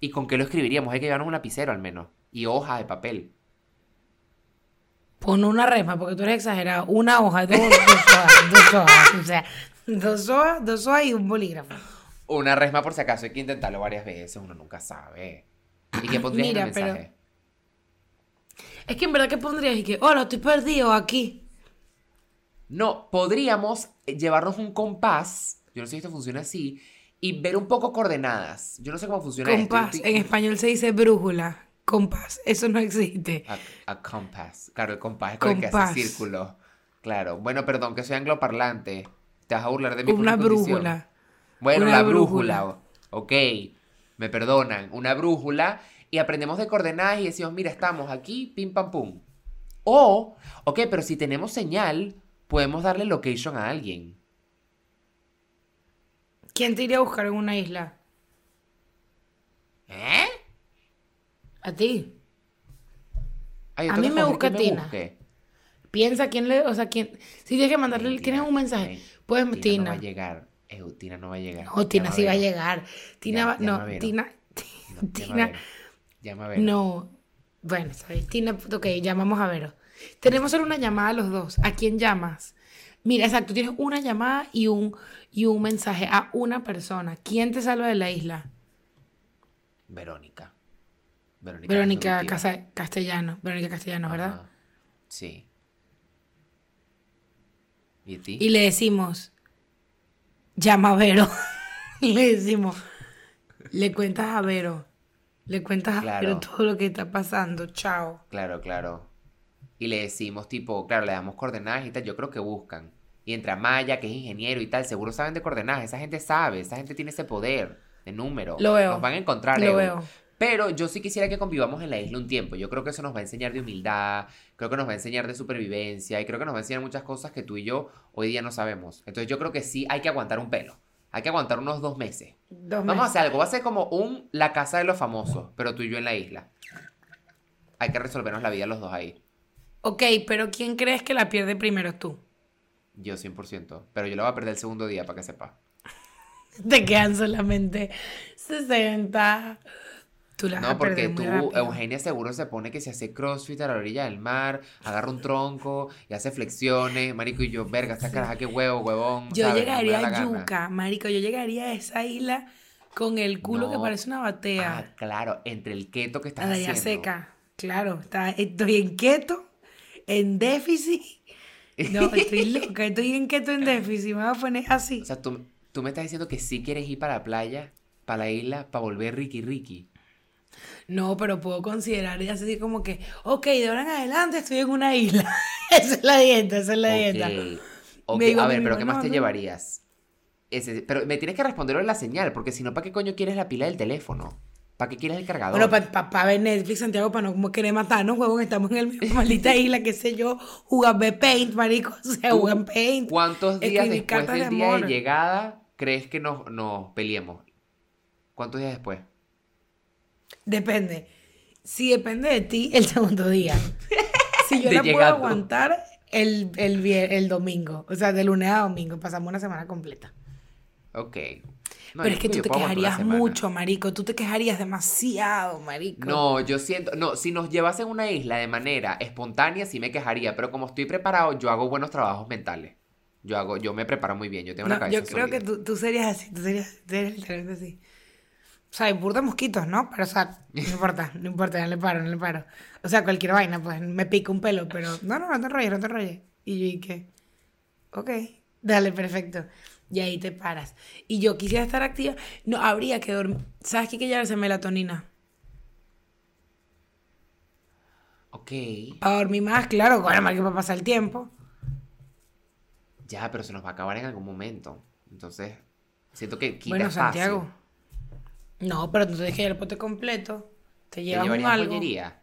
¿Y con qué lo escribiríamos? Hay que llevarnos un lapicero al menos. Y hojas de papel. Pon una resma, porque tú eres exagerado. Una hoja, dos, dos hojas, dos hojas. O sea, dos hojas, dos hojas y un bolígrafo. Una resma por si acaso, hay que intentarlo varias veces, uno nunca sabe. ¿Y qué pondrías Mira, en el pero- mensaje? Es que en verdad, ¿qué pondrías? Y que, hola, estoy perdido aquí. No, podríamos llevarnos un compás, yo no sé si esto funciona así, y ver un poco coordenadas. Yo no sé cómo funciona Compás. En español se dice brújula. Compás. Eso no existe. A, a compass. Claro, el compás es con el que Compás. hace círculo. Claro. Bueno, perdón, que soy angloparlante. Te vas a burlar de Una mi condición. brújula. Bueno, Una la brújula. brújula. Ok, me perdonan. Una brújula y aprendemos de coordenadas y decimos, mira, estamos aquí, pim, pam, pum. O, ok, pero si tenemos señal, podemos darle location a alguien. ¿Quién te iría a buscar en una isla? ¿Eh? A ti. Ay, A mí me busca me Tina. Piensa quién le, o sea, quién. Si tienes que mandarle, Tina, ¿quieres un mensaje? Pues Tina no Tina. va a llegar. Eu, Tina no va a llegar. No, Tina sí va a llegar. Tina va, a no. Tina, No, a Tina. Llama a Vero. no. Bueno, está bien. Tina, ok, llamamos a Vero. Tenemos solo una llamada los dos. ¿A quién llamas? Mira, exacto, tienes una llamada y un, y un mensaje a una persona. ¿Quién te salva de la isla? Verónica. Verónica, Verónica. Casa- Castellano. Verónica Castellano, ¿verdad? Ajá. Sí. ¿Y a ti? Y le decimos, llama a Vero. le decimos, le cuentas a Vero. Le cuentas a Claro. Vero todo lo que está pasando. Chao. Claro, claro. Y le decimos, tipo, claro, le damos coordenadas y tal. Yo creo que buscan. Y entre Amaya, que es ingeniero y tal, seguro saben de coordenadas. Esa gente sabe, esa gente tiene ese poder de número. Lo veo. Nos van a encontrar. Lo veo. Pero yo sí quisiera que convivamos en la isla un tiempo. Yo creo que eso nos va a enseñar de humildad, creo que nos va a enseñar de supervivencia y creo que nos va a enseñar muchas cosas que tú y yo hoy día no sabemos. Entonces yo creo que sí hay que aguantar un pelo. Hay que aguantar unos dos meses. Dos Vamos a hacer algo. Va a ser como un La Casa de los Famosos, pero tú y yo en la isla. Hay que resolvernos la vida los dos ahí. Ok, pero ¿quién crees que la pierde primero tú? Yo 100%. Pero yo lo voy a perder el segundo día para que sepa. Te quedan solamente 60. Tú No, porque tú, muy. Eugenia, seguro se pone que se hace crossfit a la orilla del mar, agarra un tronco y hace flexiones. Marico, y yo, verga, esta caraja, qué huevo, huevón. Yo llegaría a gana. Yuca, marico. Yo llegaría a esa isla con el culo que parece una Ah, batea. claro, entre el keto que estás la haciendo. seca. Claro, está, estoy en keto, en déficit. No, estoy loca, estoy en keto, en déficit. Me voy a poner así. O sea, tú, tú me estás diciendo que sí quieres ir para la playa, para la isla, para volver Ricky Ricky. No, pero puedo considerar y así como que, ok, de ahora en adelante estoy en una isla. esa es la dieta, esa es la dieta. Ok. Ok, Me digo a ver, pero ¿qué más te llevarías? Ese, pero me tienes que responderlo en la señal, porque si no, ¿para qué coño quieres la pila del teléfono? ¿Para qué quieres el cargador? Bueno, para ver Netflix, Santiago, para no como querer matarnos, huevón, estamos en el mismo maldita isla, qué sé yo, jugar de Paint, marico, o sea, ¿Tú jugar Paint. ¿Cuántos días después de del día de llegada crees que nos, nos peleemos? ¿Cuántos días después? Depende. Si depende de ti, el segundo día. Si yo la puedo aguantar el, el, el domingo, o sea, de lunes a domingo, pasamos una semana completa. Ok. No, Pero es que tú te quejarías mucho, marico, tú te quejarías demasiado, marico. No, yo siento, no, si nos llevas en una isla de manera espontánea sí me quejaría, pero como estoy preparado, yo hago buenos trabajos mentales. Yo hago, yo me preparo muy bien, yo tengo una cabeza yo creo que tú, tú serías así, tú serías, serías literalmente así. O sea, hay burda mosquitos, ¿no? Pero, o sea, no importa, no importa, no le paro, no le paro. O sea, cualquier vaina, pues, me pica un pelo, pero no, no, no te enrolles, no te enrolles. Y yo dije, ok, dale, perfecto. Y ahí te paras. Y yo quisiera estar activa, no, habría que dormir. ¿Sabes qué hay que llevarse melatonina? Ok, Para dormir más, claro, bueno, más que para pasar el tiempo. ya, pero se nos va a acabar en algún momento. Entonces, siento que quita Bueno. Santiago. No, pero tú tienes que llevar el pote completo. Te ¿Te llevas un llevarías algo. joyería?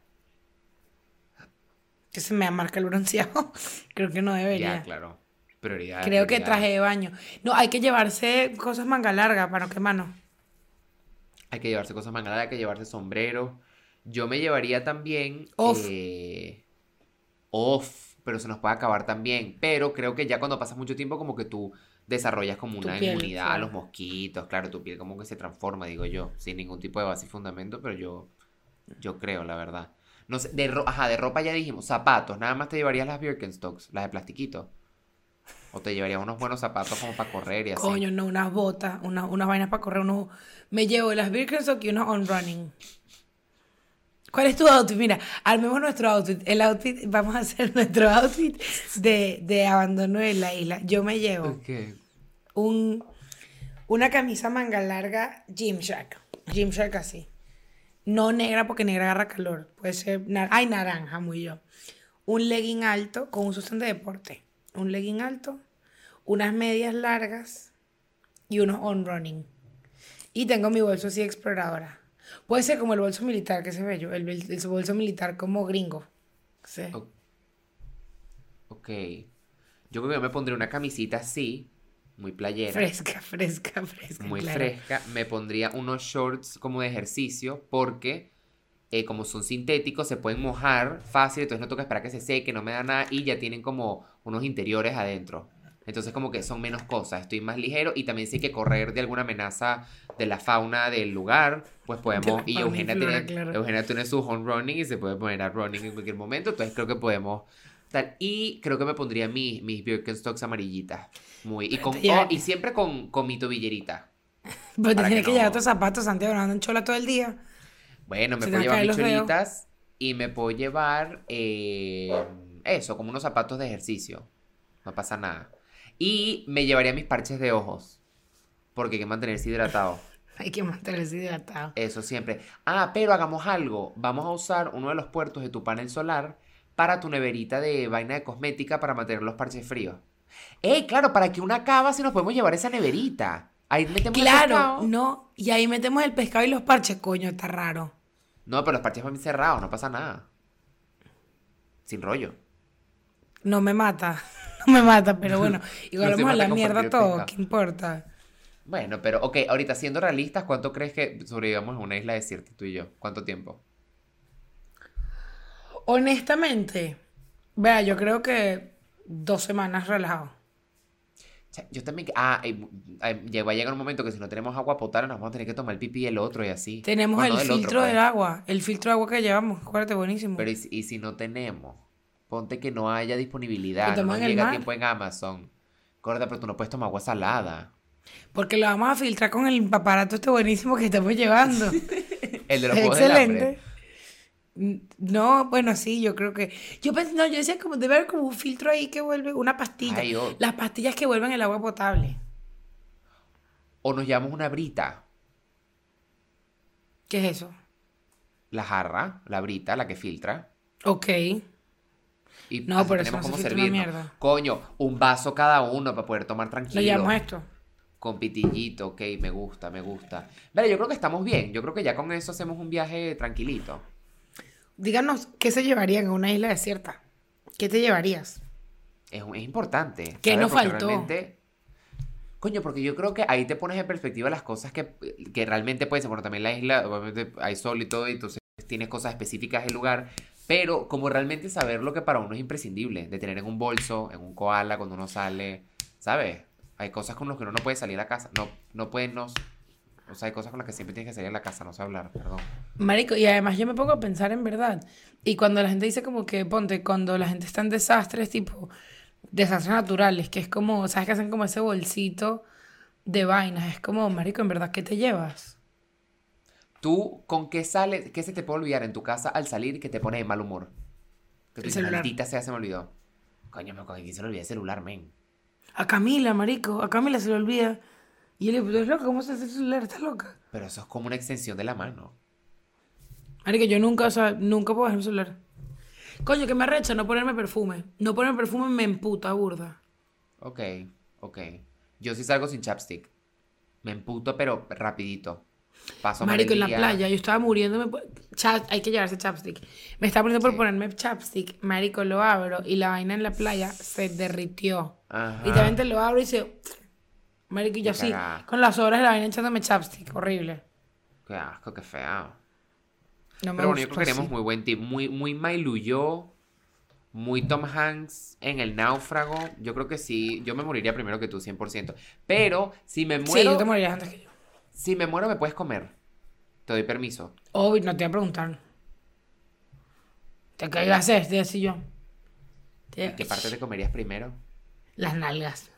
que se me marca el bronceado. Creo que no debería. Ya, claro. Prioridad. Creo que traje de baño. No, hay que llevarse cosas manga larga para no quemarnos. Hay que llevarse cosas manga larga, hay que llevarse sombrero. Yo me llevaría también. Off. eh, off, pero se nos puede acabar también. Pero creo que ya cuando pasa mucho tiempo, como que tú desarrollas como Tu una piel, inmunidad a los mosquitos. Claro, tu piel como que se transforma, digo yo. Sin ningún tipo de base y fundamento, pero yo, yo creo, la verdad. No sé, de, ro- ajá, de ropa ya dijimos. Zapatos, nada más te llevarías las Birkenstocks, las de plastiquito. O te llevarías unos buenos zapatos como para correr y así. Coño, no, unas botas, una- unas vainas para correr, unos... Me llevo las Birkenstock y unos on running. ¿Cuál es tu outfit? Mira, armemos nuestro outfit. El outfit, vamos a hacer nuestro outfit de, de abandono de la isla. Yo me llevo Ok. un, una camisa manga larga Gymshark. Gymshark así. No negra porque negra agarra calor. Puede ser, nar- ay, naranja, muy yo. Un legging alto con un sostén de deporte. Un legging alto, unas medias largas y unos on running. Y tengo mi bolso así exploradora. Puede ser como el bolso militar, que se ve yo. El, el- el bolso militar como gringo. Sí. Ok. Ok. Yo creo que me pondría una camisita así, muy playera, Fresca, fresca, fresca. muy claro. fresca. Me pondría unos shorts como de ejercicio porque eh, como son sintéticos se pueden mojar fácil, entonces no toca esperar que se seque, no me da nada y ya tienen como unos interiores adentro. Entonces como que son menos cosas, estoy más ligero y también si hay que correr de alguna amenaza de la fauna del lugar, pues podemos, y Eugenia, flora, tiene, claro. Eugenia tiene su home running y se puede poner a running en cualquier momento, entonces creo que podemos tal. Y creo que me pondría mis, mis Birkenstocks amarillitas, muy, y, con, oh, y siempre con, con mi tobillerita. Pero te Para tienes que que, llevar tus zapatos, Santiago, no andan chola todo el día. Bueno, me Se puedo llevar mis cholitas y me puedo llevar eh, eso, como unos zapatos de ejercicio. No pasa nada. Y me llevaría mis parches de ojos. Porque hay que mantenerse hidratado. Hay que mantenerse hidratado. Eso siempre. Ah, pero hagamos algo. Vamos a usar uno de los puertos de tu panel solar para tu neverita de vaina de cosmética para mantener los parches fríos. ¡Ey, claro! Para que una cava si nos podemos llevar esa neverita. Ahí metemos el Claro, pescado. no. Y ahí metemos el pescado y los parches, coño, está raro. No, pero los parches van cerrados, no pasa nada. Sin rollo. No me mata. Me mata, pero bueno. Igual vamos a la mierda todo. ¿Qué importa? Bueno, pero ok, ahorita siendo realistas, ¿cuánto crees que sobrevivamos en una isla desierta tú y yo? ¿Cuánto tiempo? Honestamente, vea, yo creo que dos semanas relajado. Yo también... Ah, eh, eh, va a llegar un momento que si no tenemos agua potable nos vamos a tener que tomar el pipí del otro y así. Tenemos Bueno, el del otro, filtro pues. del agua. El filtro de agua que llevamos. Acuérdate, buenísimo. Pero ¿y, si- y si no tenemos? Ponte que no haya disponibilidad, no llega a tiempo en Amazon. Corta, pero tú no puedes tomar agua salada. Porque lo vamos a filtrar con el aparato este buenísimo que estamos llevando. El de los juegos. Excelente. No, bueno, sí, yo creo que. Yo pensé, no, yo decía como debe haber como un filtro ahí que vuelve, una pastilla. Ay, oh. Las pastillas que vuelven el agua potable. O nos llevamos una brita. ¿Qué es eso? La jarra, la brita, la que filtra. Ok. Y No, así pero eso tenemos no cómo servirnos. Coño, un vaso cada uno para poder tomar Lo tranquilo. llamamos esto. Con pitillito, ok, me gusta, me gusta. Vale, yo creo que estamos bien. Yo creo que ya con eso hacemos un viaje tranquilito. Díganos, ¿qué se llevarían a una isla desierta? ¿Qué te llevarías? Es, es importante. ¿Qué nos faltó? realmente- Coño, porque yo creo que ahí te pones en perspectiva las cosas que, que realmente pueden ser. Bueno, también la isla, obviamente hay sol y todo, y entonces tienes cosas específicas del lugar. Pero como realmente saber lo que para uno es imprescindible, de tener en un bolso, en un koala, cuando uno sale, ¿sabes? Hay cosas con las que uno no puede salir a casa. No, no pueden, no, o sea, hay cosas con las que siempre tienes que salir a la casa, no sé hablar, perdón. Marico, y además yo me pongo a pensar en verdad. Y cuando la gente dice como que, ponte, cuando la gente está en desastres, tipo, desastres naturales, que es como, ¿sabes que hacen como ese bolsito de vainas? Es como, Marico, en verdad, ¿qué te llevas? ¿Tú con qué sales, qué se te puede olvidar en tu casa al salir que te pone de mal humor? Que El celular. sea, se me olvidó. Coño, me cogí, se le olvidó el celular, men. A Camila, Marico, a Camila se le olvida. Y yo le digo, ¿tú eres loca? ¿Cómo se hace el celular? ¿Estás loca? Pero eso es como una extensión de la mano. Marico, yo nunca, o sea, nunca puedo dejar el celular. Coño, que me arrecha no ponerme perfume. No ponerme perfume me emputa, burda. Ok, ok. Yo sí salgo sin chapstick. Me emputo, pero rapidito. Paso Marico, en la playa, yo estaba muriéndome. por- Cha- hay que llevarse chapstick. Me estaba poniendo por Sí. ponerme chapstick. Marico, lo abro y la vaina en la playa se derritió. Ajá. Literalmente lo abro y se. Marico, y yo así, con las horas de la vaina echándome chapstick. Horrible. Qué asco, qué feo. No me Pero bueno, yo creo que tenemos muy buen tip. Muy, muy Mailuyó. Muy Tom Hanks en El Náufrago. Yo creo que sí. Yo me moriría primero que tú, 100%. Pero si me Sí, muero. yo te morirías antes que yo. Si me muero, me puedes comer. Te doy permiso. Obvio, no te voy a preguntar. ¿Te qué iba a hacer? Te decía yo. ¿Y qué parte te comerías primero? Las nalgas.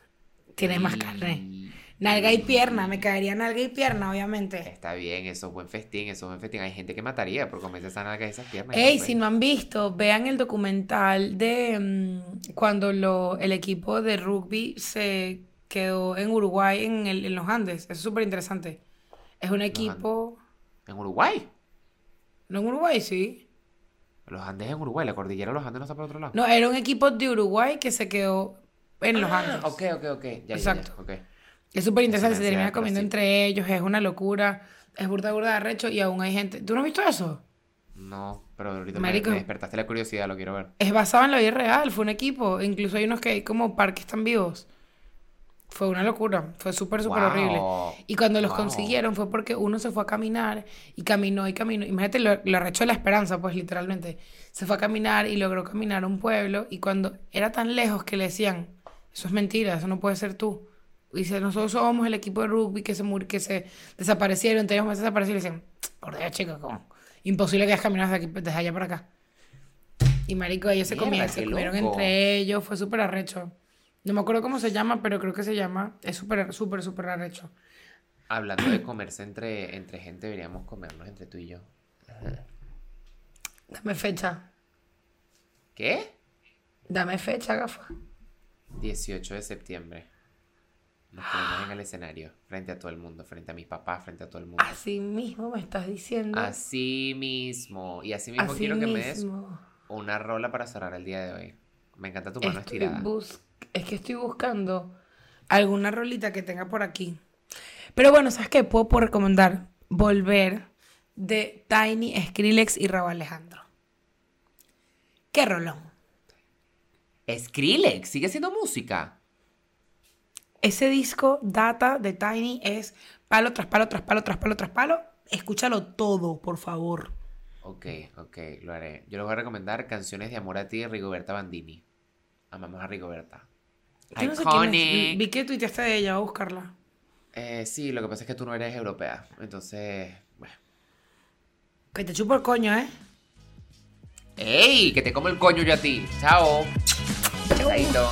Tienes más carne. Nalga y pierna. Me caería nalga y pierna, obviamente. Está bien, eso es buen festín, eso es buen festín. Hay gente que mataría por comerse esa nalga y esas piernas. Ey, pues. si no han visto, vean el documental de mm, cuando lo, el equipo de rugby se quedó en Uruguay, en, el- en los Andes. Es súper interesante. Es un equipo... ¿En Uruguay? No en Uruguay, sí. Los Andes en Uruguay, la cordillera de los Andes no está por otro lado. No, era un equipo de Uruguay que se quedó en los Andes. Ah, ok, ok, ok. Ya, ya, ya, Exacto. ok. Es súper interesante, se termina comiendo sí. entre ellos, es una locura, es burda burda de arrecho y aún hay gente. ¿Tú no has visto eso? No, pero ahorita me, Marico. me despertaste la curiosidad, lo quiero ver. Es basado en la vida real, fue un equipo, incluso hay unos que hay como parques tan vivos. Fue una locura, fue súper, súper Wow. horrible. Y cuando los Wow. consiguieron fue porque uno se fue a caminar y caminó y caminó. Imagínate lo, lo arrecho de la esperanza, pues literalmente. Se fue a caminar y logró caminar a un pueblo y cuando era tan lejos que le decían, Eso es mentira, eso no puede ser tú. Dice, nosotros somos el equipo de rugby que se, mur que se desaparecieron, teníamos meses desaparecidos. Y dicen, por Dios. Imposible que hayas caminado desde, aquí, desde allá para acá. Y marico, ellos se Mierda, comieron, se comieron entre ellos, fue súper arrecho. No me acuerdo cómo se llama, pero creo que se llama, es súper, súper, súper arrecho. Hablando de comerse entre, entre gente, deberíamos comernos entre tú y yo. Dame fecha, ¿Qué? dame fecha, gafa. 18 de septiembre. Nos ponemos en el escenario, frente a todo el mundo, frente a mis papás, frente a todo el mundo. Así mismo me estás diciendo. Así mismo. Y así mismo Así quiero que me des una rola para cerrar el día de hoy. Me encanta tu mano Estoy estirada. bus- es que estoy buscando alguna rolita que tenga por aquí. Pero bueno, ¿sabes qué? Puedo, puedo recomendar Volver de Tiny, Skrillex y Raúl Alejandro. ¿Qué rolón? Skrillex, sigue haciendo música. Ese disco, Data de Tiny, es palo tras palo, tras palo, tras palo, tras palo. Escúchalo todo, por favor. Ok, ok, lo haré. Yo les voy a recomendar Canciones de Amor a ti de Rigoberta Bandini. Amamos a Rigoberta. Yo no sé quién es. Vi que tuiteaste de ella, voy a buscarla. Eh, sí, lo que pasa es que tú no eres europea. Entonces, bueno. Que te chupo el coño, ¿eh? ¡Ey! Que te como el coño yo a ti. Chao. Chaito.